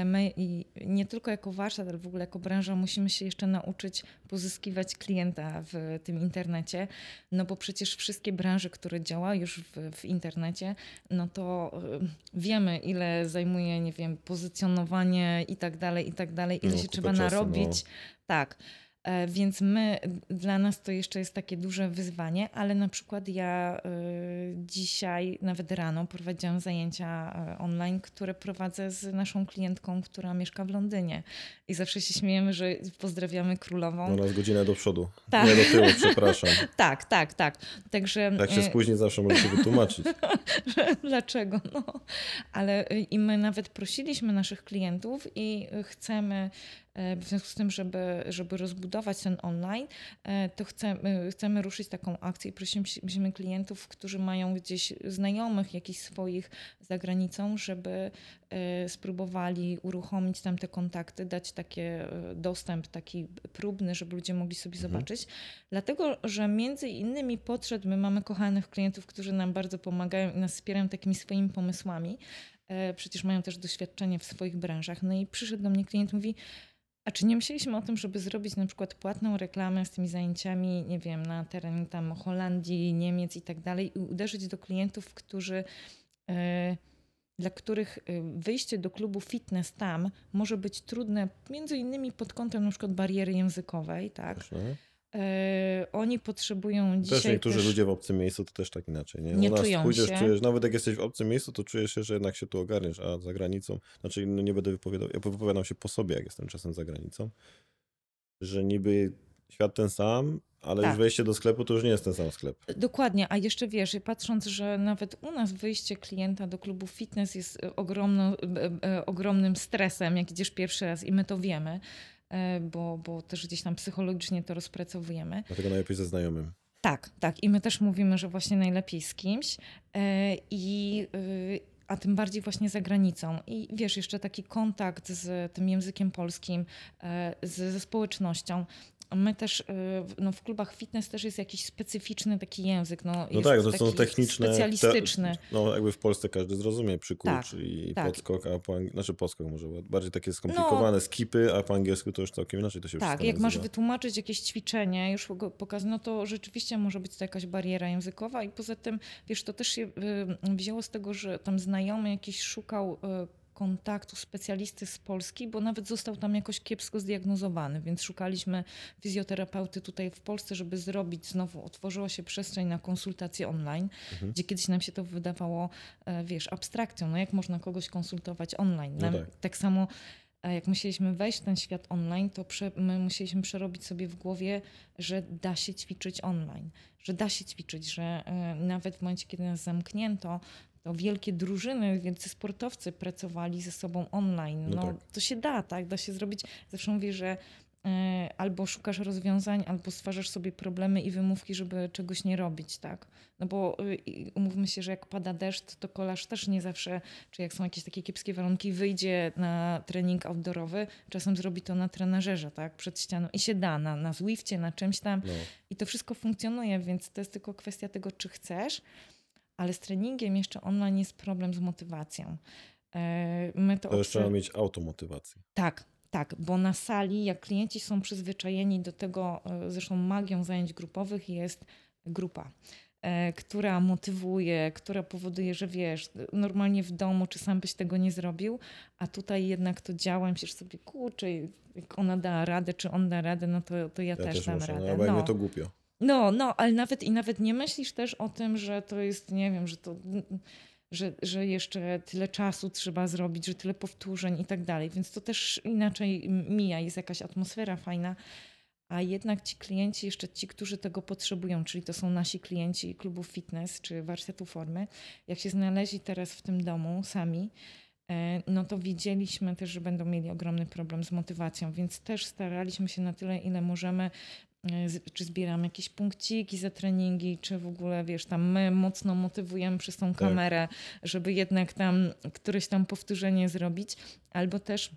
my i nie tylko jako warsztat, ale w ogóle jako branża musimy się jeszcze nauczyć pozyskiwać klienta w tym internecie, no bo przecież wszystkie branże, które działają już w, w internecie, no to y, wiemy ile zajmuje, nie wiem, pozycjonowanie i tak dalej, i tak dalej, ile No, się trzeba czasu, narobić. Tak. E, Więc my, dla nas to jeszcze jest takie duże wyzwanie, ale na przykład ja y, dzisiaj, nawet rano, prowadziłam zajęcia e, online, które prowadzę z naszą klientką, która mieszka w Londynie. I zawsze się śmiejemy, że pozdrawiamy królową. No raz godzinę do przodu. Tak. Nie do tyłu, przepraszam. <laughs> Tak, tak, tak. Także. Jak się e, spóźni, zawsze możecie wytłumaczyć. <laughs> Dlaczego? No. Ale i my nawet prosiliśmy naszych klientów i chcemy, e, w związku z tym, żeby, żeby rozbudować ten online, e, to chcemy, chcemy ruszyć taką akcję i prosimy klientów, którzy mają gdzieś znajomych jakichś swoich za granicą, żeby e, spróbowali uruchomić tam te kontakty, dać takie e, dostęp taki próbny, żeby ludzie mogli sobie Mhm. zobaczyć. Dlatego, że między innymi podszedł, my mamy kochanych klientów, którzy nam bardzo pomagają i nas wspierają takimi swoimi pomysłami. E, Przecież mają też doświadczenie w swoich branżach. No i przyszedł do mnie klient, mówi, a czy nie myśleliśmy o tym, żeby zrobić na przykład płatną reklamę z tymi zajęciami, nie wiem, na terenie tam Holandii, Niemiec i tak dalej i uderzyć do klientów, którzy... e, dla których e, wyjście do klubu fitness tam może być trudne, między innymi pod kątem na przykład bariery językowej, tak? No. E, oni potrzebują dzisiaj Też niektórzy ludzie w obcym miejscu to też tak inaczej. Nie, Nie U nas czują pójdziesz, się. czujesz, nawet jak jesteś w obcym miejscu, to czujesz się, że jednak się tu ogarniesz, a za granicą, znaczy no nie będę wypowiadał, ja wypowiadam się po sobie, jak jestem czasem za granicą, że niby świat ten sam, ale Tak. już wejście do sklepu to już nie jest ten sam sklep. Dokładnie, a jeszcze wiesz, patrząc, że nawet u nas wyjście klienta do klubu fitness jest e, ogromno, e, e, ogromnym stresem, jak idziesz pierwszy raz i my to wiemy, e, bo, bo też gdzieś tam psychologicznie to rozpracowujemy. Dlatego najlepiej ze znajomym. Tak, tak. I my też mówimy, że właśnie najlepiej z kimś. E, I, y, a tym bardziej właśnie za granicą. I wiesz, jeszcze taki kontakt z tym językiem polskim, e, z, ze społecznością. My też y, no, w klubach fitness też jest jakiś specyficzny taki język. No, no tak, to są techniczne. Specjalistyczny. Te, no jakby w Polsce każdy zrozumie przykurcz Tak, i tak. podskok, a po ang... znaczy podskok może bardziej takie skomplikowane skipy, a po angielsku to już całkiem inaczej to się Tak, jak masz nazywa. wytłumaczyć jakieś ćwiczenie, już pokaz, no to rzeczywiście może być to jakaś bariera językowa i poza tym, wiesz, to też się y, wzięło z tego, że tam znajomy jakiś szukał y, kontaktu specjalisty z Polski, bo nawet został tam jakoś kiepsko zdiagnozowany, więc szukaliśmy fizjoterapeuty tutaj w Polsce, żeby zrobić, znowu otworzyła się przestrzeń na konsultacje online, Mhm. gdzie kiedyś nam się to wydawało, e, wiesz, abstrakcją, no jak można kogoś konsultować online? No tak. tak samo a jak musieliśmy wejść w ten świat online, to prze, my musieliśmy przerobić sobie w głowie, że da się ćwiczyć online, że da się ćwiczyć, że e, nawet w momencie, kiedy nas zamknięto, to wielkie drużyny, wielcy sportowcy pracowali ze sobą online. No No, tak. to się da, tak? Da się zrobić. Zawsze mówię, że e, albo szukasz rozwiązań, albo stwarzasz sobie problemy i wymówki, żeby czegoś nie robić, tak? No bo y, umówmy się, że jak pada deszcz, to kolarz też nie zawsze, czy jak są jakieś takie kiepskie warunki, wyjdzie na trening outdoorowy, czasem zrobi to na trenażerze, tak? Przed ścianą i się da, na, na Zwifcie, na czymś tam. No. I to wszystko funkcjonuje, więc to jest tylko kwestia tego, czy chcesz, ale z treningiem jeszcze online jest problem z motywacją. E, My to, trzeba mieć automotywację. tak, tak, bo na sali, jak klienci są przyzwyczajeni do tego, e, zresztą magią zajęć grupowych jest grupa, e, która motywuje, która powoduje, że wiesz, normalnie w domu, czy sam byś tego nie zrobił, a tutaj jednak to działa, myślisz sobie, kurczę, jak ona da radę, czy on da radę, no to, to ja, Ja też, też dam muszę, no, radę. albo jak No. mnie to głupio. No, no, ale nawet i nawet nie myślisz też o tym, że to jest, nie wiem, że to. Że, że jeszcze tyle czasu trzeba zrobić, że tyle powtórzeń i tak dalej. Więc to też inaczej mija, jest jakaś atmosfera fajna. A jednak ci klienci, jeszcze ci, którzy tego potrzebują, czyli to są nasi klienci klubów fitness czy warsztatu formy, jak się znaleźli teraz w tym domu sami, e, no to widzieliśmy też, że będą mieli ogromny problem z motywacją, więc też staraliśmy się na tyle, ile możemy czy zbieramy jakieś punkciki za treningi, czy w ogóle, wiesz, tam my mocno motywujemy przez tą kamerę, żeby jednak tam któreś tam powtórzenie zrobić, albo też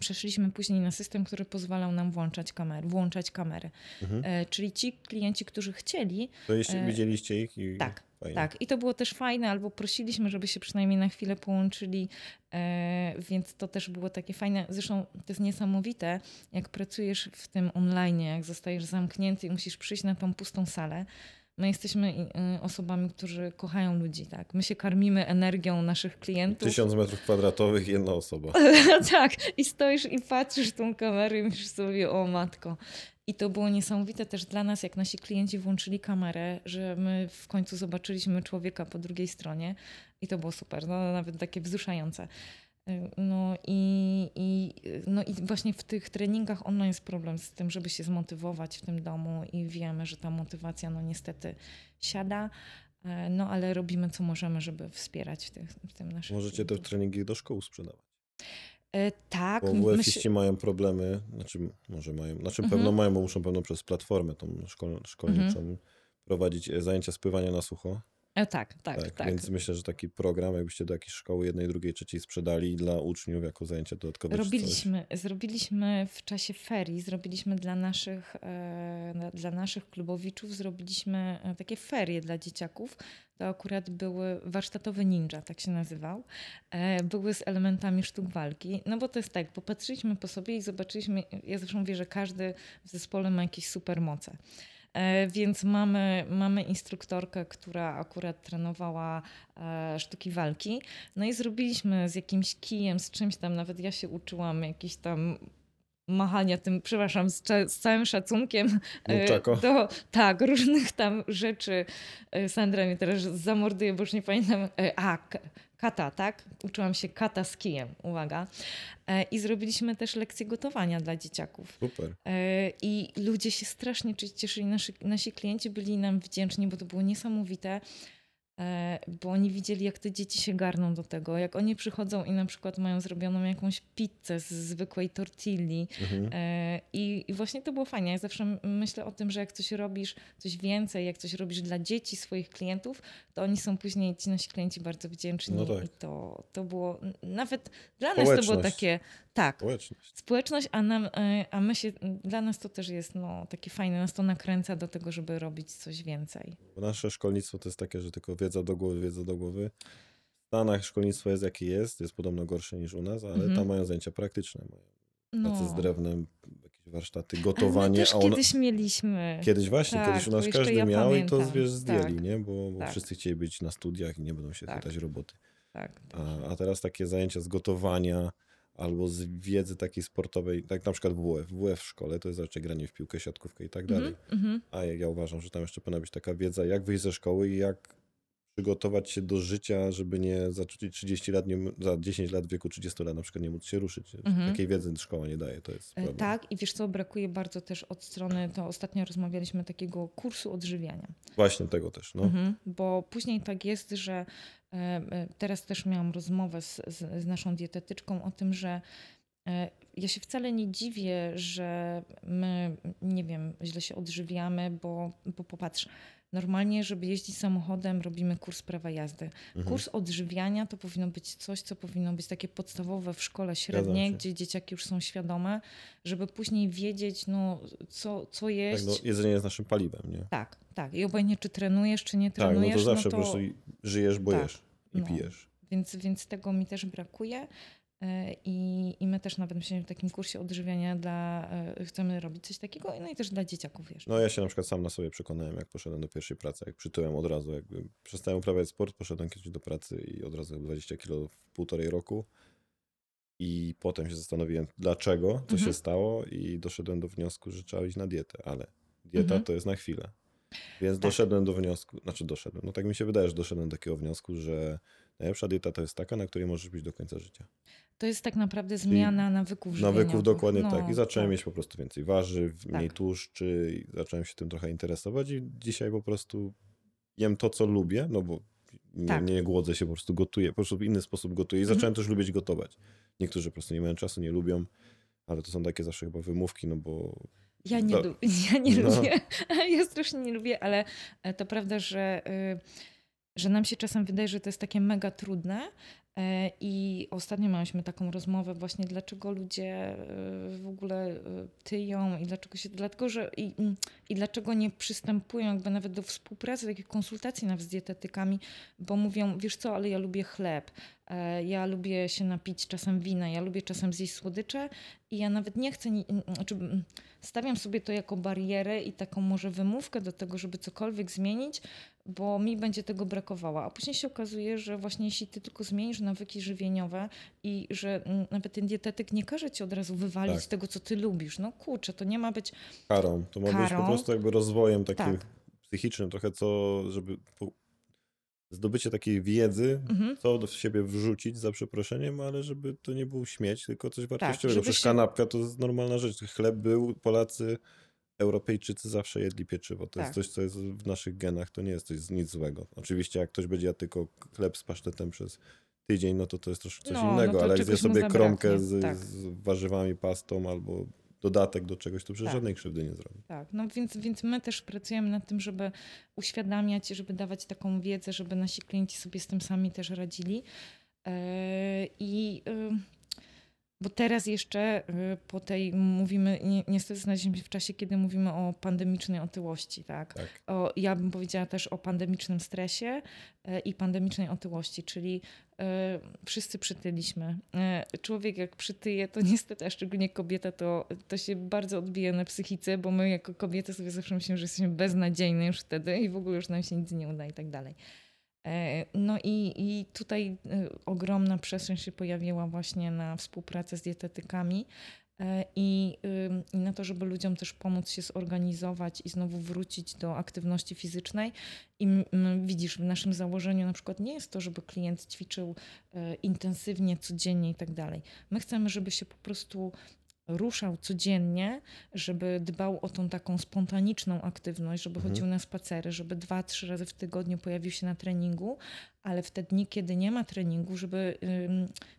przeszliśmy później na system, który pozwalał nam włączać kamery, włączać kamery. Mhm. E, czyli ci klienci, którzy chcieli, To jeśli e, widzieliście ich i tak, fajnie. tak, i to było też fajne, albo prosiliśmy, żeby się przynajmniej na chwilę połączyli, e, więc to też było takie fajne. Zresztą to jest niesamowite, jak pracujesz w tym online, jak zostajesz zamknięty i musisz przyjść na tą pustą salę. My jesteśmy y, osobami, którzy kochają ludzi, tak? My się karmimy energią naszych klientów. Tysiąc metrów kwadratowych, jedna osoba. <laughs> tak, i stoisz i patrzysz tą kamerę i myślisz sobie, o matko. I to było niesamowite też dla nas, jak nasi klienci włączyli kamerę, że my w końcu zobaczyliśmy człowieka po drugiej stronie i to było super, no nawet takie wzruszające. Y, No i, i, no i właśnie w tych treningach online jest problem z tym, żeby się zmotywować w tym domu i wiemy, że ta motywacja no niestety siada, e, no ale robimy co możemy, żeby wspierać w, tych, w tym naszych Możecie te treningi do szkół sprzedawać. E, Tak, Bo WF-iści mają problemy, znaczy może mają, znaczy Mhm. pewno mają, bo muszą pewno przez platformę tą szkol, szkolniczą prowadzić e, zajęcia spływania na sucho. E, tak, tak, Tak, tak. Więc myślę, że taki program, jakbyście do jakiejś szkoły jednej, drugiej, trzeciej sprzedali dla uczniów jako zajęcia dodatkowe. Robiliśmy, zrobiliśmy w czasie ferii, zrobiliśmy dla naszych, e, dla naszych klubowiczów, zrobiliśmy e, takie ferie dla dzieciaków. To akurat były warsztatowy ninja, tak się nazywał. E, były z elementami sztuk walki. No bo to jest tak, popatrzyliśmy po sobie i zobaczyliśmy, ja zawsze mówię, że każdy w zespole ma jakieś supermoce. E, Więc mamy, mamy instruktorkę, która akurat trenowała e, sztuki walki. No i zrobiliśmy z jakimś kijem, z czymś tam, nawet ja się uczyłam jakiś tam machania tym, przepraszam, z, z całym szacunkiem e, Nunchako? do tak, różnych tam rzeczy. E, Sandra mnie teraz zamorduje, bo już nie pamiętam. E, A, kata, tak? Uczyłam się kata z kijem, uwaga. E, I zrobiliśmy też lekcje gotowania dla dzieciaków. Super. E, I ludzie się strasznie cieszyli, nasi, nasi klienci byli nam wdzięczni, bo to było niesamowite. E, bo oni widzieli, jak te dzieci się garną do tego. Jak oni przychodzą i na przykład mają zrobioną jakąś pizzę z zwykłej tortilli. Mhm. E, I, I właśnie to było fajnie. Ja zawsze myślę o tym, że jak coś robisz, coś więcej, jak coś robisz dla dzieci swoich klientów, to oni są później, ci nasi klienci bardzo wdzięczni. No tak. I to, to było, nawet dla nas to było takie, tak, Społeczność. społeczność, a, nam, e, a my się, dla nas to też jest no, takie fajne, nas to nakręca do tego, żeby robić coś więcej. Bo nasze szkolnictwo to jest takie, że tylko wiedza do głowy, wiedza do głowy. W Stanach szkolnictwo jest jakie jest, jest podobno gorsze niż u nas, ale Mhm. tam mają zajęcia praktyczne. Mają pracę z No. drewnem, jakieś warsztaty, Ale gotowanie. my też a on... kiedyś mieliśmy. Kiedyś właśnie, Tak, kiedyś u nas każdy ja miał i to pamiętam. wiesz, zdjęli, Tak. nie? Bo, bo Tak. wszyscy chcieli być na studiach i nie będą się Tak. pytać roboty. Tak, A, a teraz takie zajęcia z gotowania albo z wiedzy takiej sportowej, tak na przykład WF. WF w szkole to jest raczej granie w piłkę, siatkówkę i tak dalej. Mhm, mhm. A ja, ja uważam, że tam jeszcze powinna być taka wiedza, jak wyjść ze szkoły i jak przygotować się do życia, żeby nie za 30 lat, nie, za 10 lat w wieku 30 lat na przykład nie móc się ruszyć. Mhm. Takiej wiedzy szkoła nie daje, to jest E, problem. Tak, i wiesz co, brakuje bardzo też od strony, to ostatnio rozmawialiśmy takiego kursu odżywiania. Właśnie tego też, no. Mhm, bo później tak jest, że e, e, teraz też miałam rozmowę z, z, z naszą dietetyczką o tym, że ja się wcale nie dziwię, że my, nie wiem, źle się odżywiamy, bo, bo popatrz, normalnie, żeby jeździć samochodem, robimy kurs prawa jazdy. Mhm. Kurs odżywiania to powinno być coś, co powinno być takie podstawowe w szkole średniej, gdzie dzieciaki już są świadome, żeby później wiedzieć, no, co, co Tak, jeść. no, jedzenie jest naszym paliwem, nie? Tak, tak. I obojętnie, czy trenujesz, czy nie Tak, no trenujesz. to zawsze no po prostu żyjesz, bo tak, jesz i no. pijesz. Więc, więc tego mi też brakuje. E, I, I my też nawet myślimy w takim kursie odżywiania dla, e, chcemy robić coś takiego, no i też dla dzieciaków jeszcze. No ja się na przykład sam na sobie przekonałem, jak poszedłem do pierwszej pracy, jak przytyłem od razu, jakby przestałem uprawiać sport, poszedłem kiedyś do pracy i od razu 20 kilo w półtorej roku. I potem się zastanowiłem, dlaczego, co Mhm. się stało i doszedłem do wniosku, że trzeba iść na dietę, ale dieta Mhm. to jest na chwilę. Więc Tak. doszedłem do wniosku, znaczy doszedłem, no tak mi się wydaje, że doszedłem do takiego wniosku, że najlepsza dieta to jest taka, na której możesz być do końca życia. To jest tak naprawdę zmiana nawyków Nawyków żywieniowych. dokładnie No, tak. I zacząłem tak. mieć po prostu więcej warzyw, mniej Tak. tłuszczy, i zacząłem się tym trochę interesować i dzisiaj po prostu jem to, co lubię, no bo nie, Tak. nie głodzę się, po prostu gotuję, po prostu w inny sposób gotuję i Mhm. zacząłem też lubić gotować. Niektórzy po prostu nie mają czasu, nie lubią, ale to są takie zawsze chyba wymówki, no bo Ja nie, <laughs> ja nie No. lubię, <laughs> ja strasznie nie lubię, ale e, to prawda, że, y, że nam się czasem wydaje, że to jest takie mega trudne. E, I ostatnio miałyśmy taką rozmowę właśnie, dlaczego ludzie y, w ogóle y, tyją i dlaczego się, dlatego, że i, i dlaczego nie przystępują jakby nawet do współpracy, takich konsultacji nawet z dietetykami, bo mówią, wiesz co, ale ja lubię chleb, e, ja lubię się napić czasem wina, ja lubię czasem zjeść słodycze i ja nawet nie chcę, znaczy stawiam sobie to jako barierę i taką może wymówkę do tego, żeby cokolwiek zmienić, bo mi będzie tego brakowało. A później się okazuje, że właśnie jeśli ty tylko zmienisz nawyki żywieniowe i że nawet ten dietetyk nie każe ci od razu wywalić Tak. tego, co ty lubisz. No kurczę, to nie ma być... karą. To ma być po Karą. prostu jakby rozwojem takim Tak. psychicznym, trochę co, żeby. Zdobycie takiej wiedzy, Mhm. co do siebie wrzucić za przeproszeniem, ale żeby to nie był śmieć, tylko coś wartościowego. żeby Przecież się- kanapka to jest normalna rzecz. Chleb był, Polacy, Europejczycy zawsze jedli pieczywo. To jest Tak. coś, co jest w naszych genach, to nie jest coś nic złego. Oczywiście jak ktoś będzie jadł tylko chleb z pasztetem przez tydzień, no to to jest troszkę coś No, no innego, to ale jak zje sobie kromkę z, tak. z warzywami, pastą albo dodatek do czegoś, to przecież Tak. żadnej krzywdy nie zrobi. Tak, no więc, więc my też pracujemy nad tym, żeby uświadamiać, żeby dawać taką wiedzę, żeby nasi klienci sobie z tym sami też radzili. Yy, I yy, bo teraz jeszcze yy, po tej mówimy, ni- niestety znaleźliśmy się w czasie, kiedy mówimy o pandemicznej otyłości, tak? Tak. O, ja bym powiedziała też o pandemicznym stresie e, i pandemicznej otyłości, czyli e, wszyscy przytyliśmy. E, człowiek jak przytyje, to <laughs> niestety, a szczególnie kobieta, to, to się bardzo odbija na psychice, bo my jako kobiety sobie zawsze myślimy, że jesteśmy beznadziejne już wtedy i w ogóle już nam się nic nie uda i tak dalej. E, No i, i tutaj e, ogromna przestrzeń się pojawiła właśnie na współpracę z dietetykami e, i, i na to, żeby ludziom też pomóc się zorganizować i znowu wrócić do aktywności fizycznej. I widzisz, w naszym założeniu na przykład nie jest to, żeby klient ćwiczył e, intensywnie, codziennie i tak dalej. My chcemy, żeby się po prostu ruszał codziennie, żeby dbał o tą taką spontaniczną aktywność, żeby Mhm. chodził na spacery, żeby dwa, trzy razy w tygodniu pojawił się na treningu, ale w te dni, kiedy nie ma treningu, żeby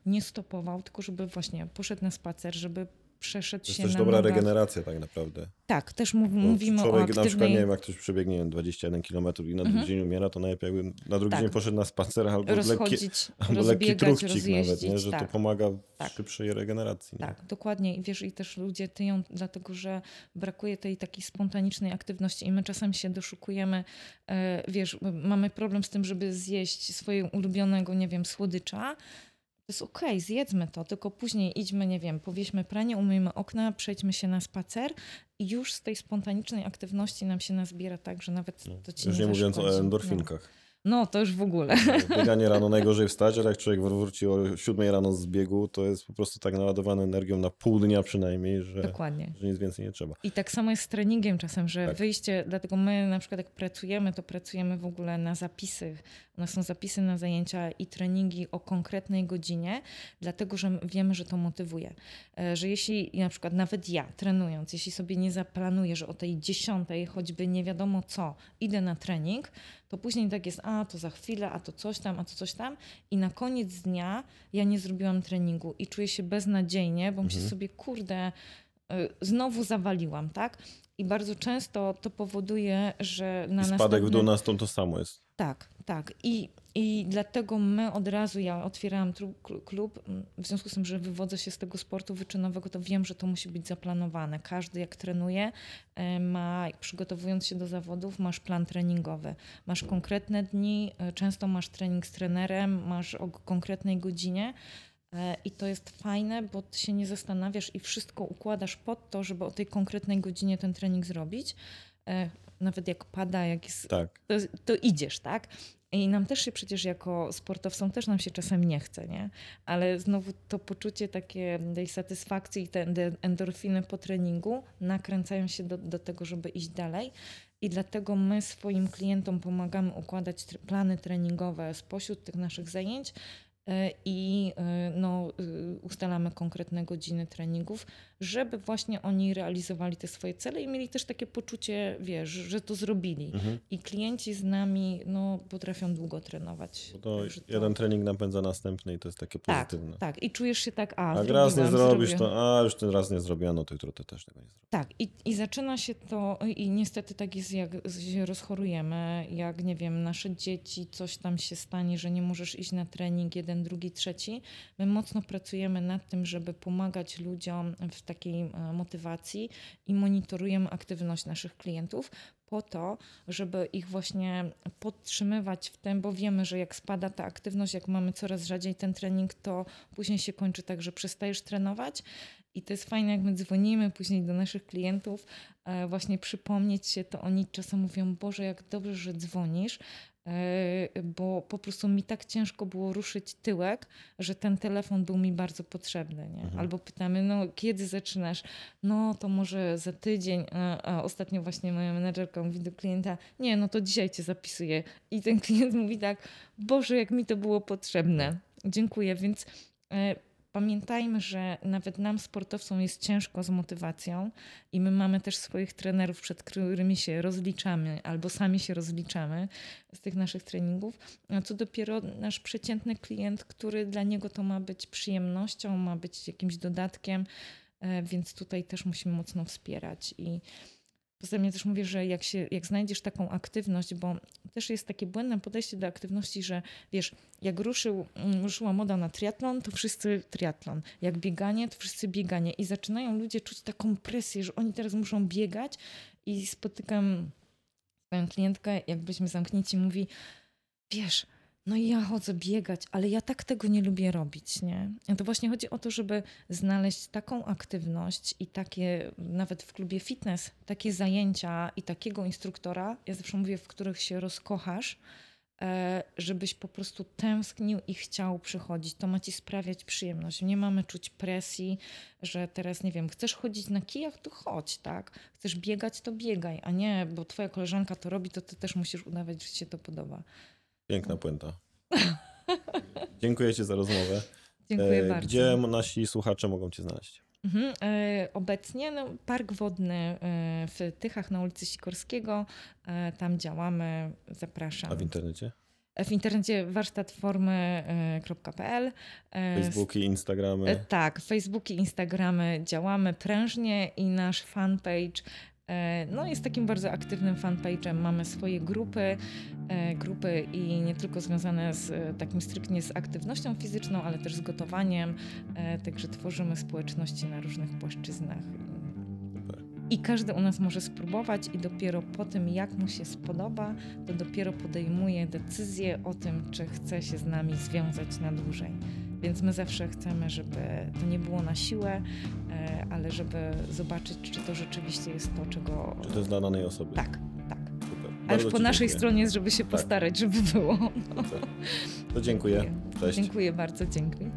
nie stopował, tylko żeby właśnie poszedł na spacer, żeby przeszedł To jest się też na dobra nogach. regeneracja tak naprawdę. Tak, też mów, mówimy o człowiek na przykład, aktywnej... nie wiem, jak ktoś przebiegnie nie wiem, 21 km i na drugi Mhm. dzień umiera, to najlepiej jakby na drugi Tak. dzień poszedł na spacer albo lekki, <laughs> albo lekki truchcik nawet, nie? że tak. to pomaga w Tak. szybszej regeneracji. Nie? Tak, dokładnie. I wiesz, i też ludzie tyją, dlatego że brakuje tej takiej spontanicznej aktywności i my czasem się doszukujemy, e, wiesz, mamy problem z tym, żeby zjeść swojego ulubionego, nie wiem, słodycza. To jest okej, zjedzmy to, tylko później idźmy, nie wiem, powieśmy pranie, umyjmy okna, przejdźmy się na spacer i już z tej spontanicznej aktywności nam się nazbiera tak, że nawet No. to ci Już nie nie mówiąc o endorfinkach. No. No, to już w ogóle. Bieganie rano najgorzej wstać, ale jak człowiek wróci o 7 rano z biegu, to jest po prostu tak naładowany energią na pół dnia przynajmniej, że, Dokładnie. że nic więcej nie trzeba. I tak samo jest z treningiem czasem, że Tak. wyjście, dlatego my na przykład jak pracujemy, to pracujemy w ogóle na zapisy. U nas są zapisy na zajęcia i treningi o konkretnej godzinie, dlatego że wiemy, że to motywuje. E, Że jeśli na przykład nawet ja trenując, jeśli sobie nie zaplanuję, że o tej dziesiątej choćby nie wiadomo co, idę na trening, to później tak jest, a to za chwilę, a to coś tam, a to coś tam i na koniec dnia ja nie zrobiłam treningu i czuję się beznadziejnie, bo myślę Mhm. sobie, kurde, y, znowu zawaliłam, tak? I bardzo często to powoduje, że na I spadek w następny... dół nas to, to samo jest. Tak, tak. I, I dlatego my od razu, ja otwierałam klub, m, w związku z tym, że wywodzę się z tego sportu wyczynowego, to wiem, że to musi być zaplanowane. Każdy jak trenuje, e, ma, przygotowując się do zawodów, masz plan treningowy. Masz konkretne dni, e, często masz trening z trenerem, masz o konkretnej godzinie. E, I to jest fajne, bo ty się nie zastanawiasz i wszystko układasz pod to, żeby o tej konkretnej godzinie ten trening zrobić. Nawet jak pada, jak jest Tak. to, to idziesz, tak? I nam też się przecież jako sportowcom też nam się czasem nie chce, nie? Ale znowu to poczucie takie tej satysfakcji i te endorfiny po treningu nakręcają się do, do tego, żeby iść dalej. I dlatego my swoim klientom pomagamy układać plany treningowe spośród tych naszych zajęć i e, no, y, ustalamy konkretne godziny treningów, żeby właśnie oni realizowali te swoje cele i mieli też takie poczucie, wiesz, że to zrobili. Mhm. I klienci z nami no, potrafią długo trenować. To Także to- jeden trening napędza następny i to jest takie tak, pozytywne. tak. I czujesz się tak, a, A jak raz nie zrobisz, zrobię. to a już ten raz nie zrobiono, to jutro to też tego nie zrobię. Tak, i, i zaczyna się to, i niestety tak jest, jak się rozchorujemy, jak nie wiem, nasze dzieci, coś tam się stanie, że nie możesz iść na trening, jeden, drugi, trzeci. My mocno pracujemy nad tym, żeby pomagać ludziom w takiej e, motywacji i monitorujemy aktywność naszych klientów po to, żeby ich właśnie podtrzymywać w tym, bo wiemy, że jak spada ta aktywność, jak mamy coraz rzadziej ten trening, to później się kończy tak, że przestajesz trenować. I to jest fajne, jak my dzwonimy później do naszych klientów, e, właśnie przypomnieć się, to oni czasem mówią, Boże, jak dobrze, że dzwonisz, bo po prostu mi tak ciężko było ruszyć tyłek, że ten telefon był mi bardzo potrzebny. Nie? Mhm. Albo pytamy, no kiedy zaczynasz? No to może za tydzień, a, a ostatnio właśnie moja menedżerka mówi do klienta, nie, no to dzisiaj cię zapisuję. I ten <laughs> klient mówi tak, Boże, jak mi to było potrzebne. Dziękuję, więc e, Pamiętajmy, że nawet nam, sportowcom, jest ciężko z motywacją i my mamy też swoich trenerów, przed którymi się rozliczamy albo sami się rozliczamy z tych naszych treningów. A co dopiero nasz przeciętny klient, który dla niego to ma być przyjemnością, ma być jakimś dodatkiem, e, więc tutaj też musimy mocno wspierać. I poza tym ja też mówię, że jak, się, jak znajdziesz taką aktywność, bo też jest takie błędne podejście do aktywności, że wiesz, jak ruszył, mm, ruszyła moda na triatlon, to wszyscy triatlon. Jak bieganie, to wszyscy bieganie. I zaczynają ludzie czuć taką presję, że oni teraz muszą biegać. I spotykam swoją klientkę, jakbyśmy zamknięci, mówi, wiesz, no i ja chodzę biegać, ale ja tak tego nie lubię robić, nie? To właśnie chodzi o to, żeby znaleźć taką aktywność i takie, nawet w klubie fitness, takie zajęcia i takiego instruktora, ja zawsze mówię, w których się rozkochasz, e, żebyś po prostu tęsknił i chciał przychodzić. To ma ci sprawiać przyjemność. Nie mamy czuć presji, że teraz, nie wiem, chcesz chodzić na kijach, to chodź, tak? Chcesz biegać, to biegaj, a nie, bo twoja koleżanka to robi, to ty też musisz udawać, że ci się to podoba. Piękna puenta. <laughs> Dziękuję Ci za rozmowę. Dziękuję E, bardzo. Gdzie nasi słuchacze mogą Cię znaleźć? Mhm. E, obecnie no, park wodny e, w Tychach na ulicy Sikorskiego. E, tam działamy. Zapraszam. A w internecie? W internecie warsztatformy.pl. Facebooki, Instagramy. Tak, Facebooki, Instagramy działamy prężnie i nasz fanpage no, jest takim bardzo aktywnym fanpage'em. Mamy swoje grupy, e, grupy i nie tylko związane z e, takim stricte z aktywnością fizyczną, ale też z gotowaniem. E, Także tworzymy społeczności na różnych płaszczyznach. I każdy u nas może spróbować i dopiero po tym, jak mu się spodoba, to dopiero podejmuje decyzję o tym, czy chce się z nami związać na dłużej. Więc my zawsze chcemy, żeby to nie było na siłę, e, ale żeby zobaczyć, czy to rzeczywiście jest to, czego. Czy to jest dla danej osoby? Tak, tak. Super. A Bardzo już po naszej dziękuję. stronie, żeby się postarać, żeby było. Super. To dziękuję. Cześć. Dziękuję bardzo, dziękuję.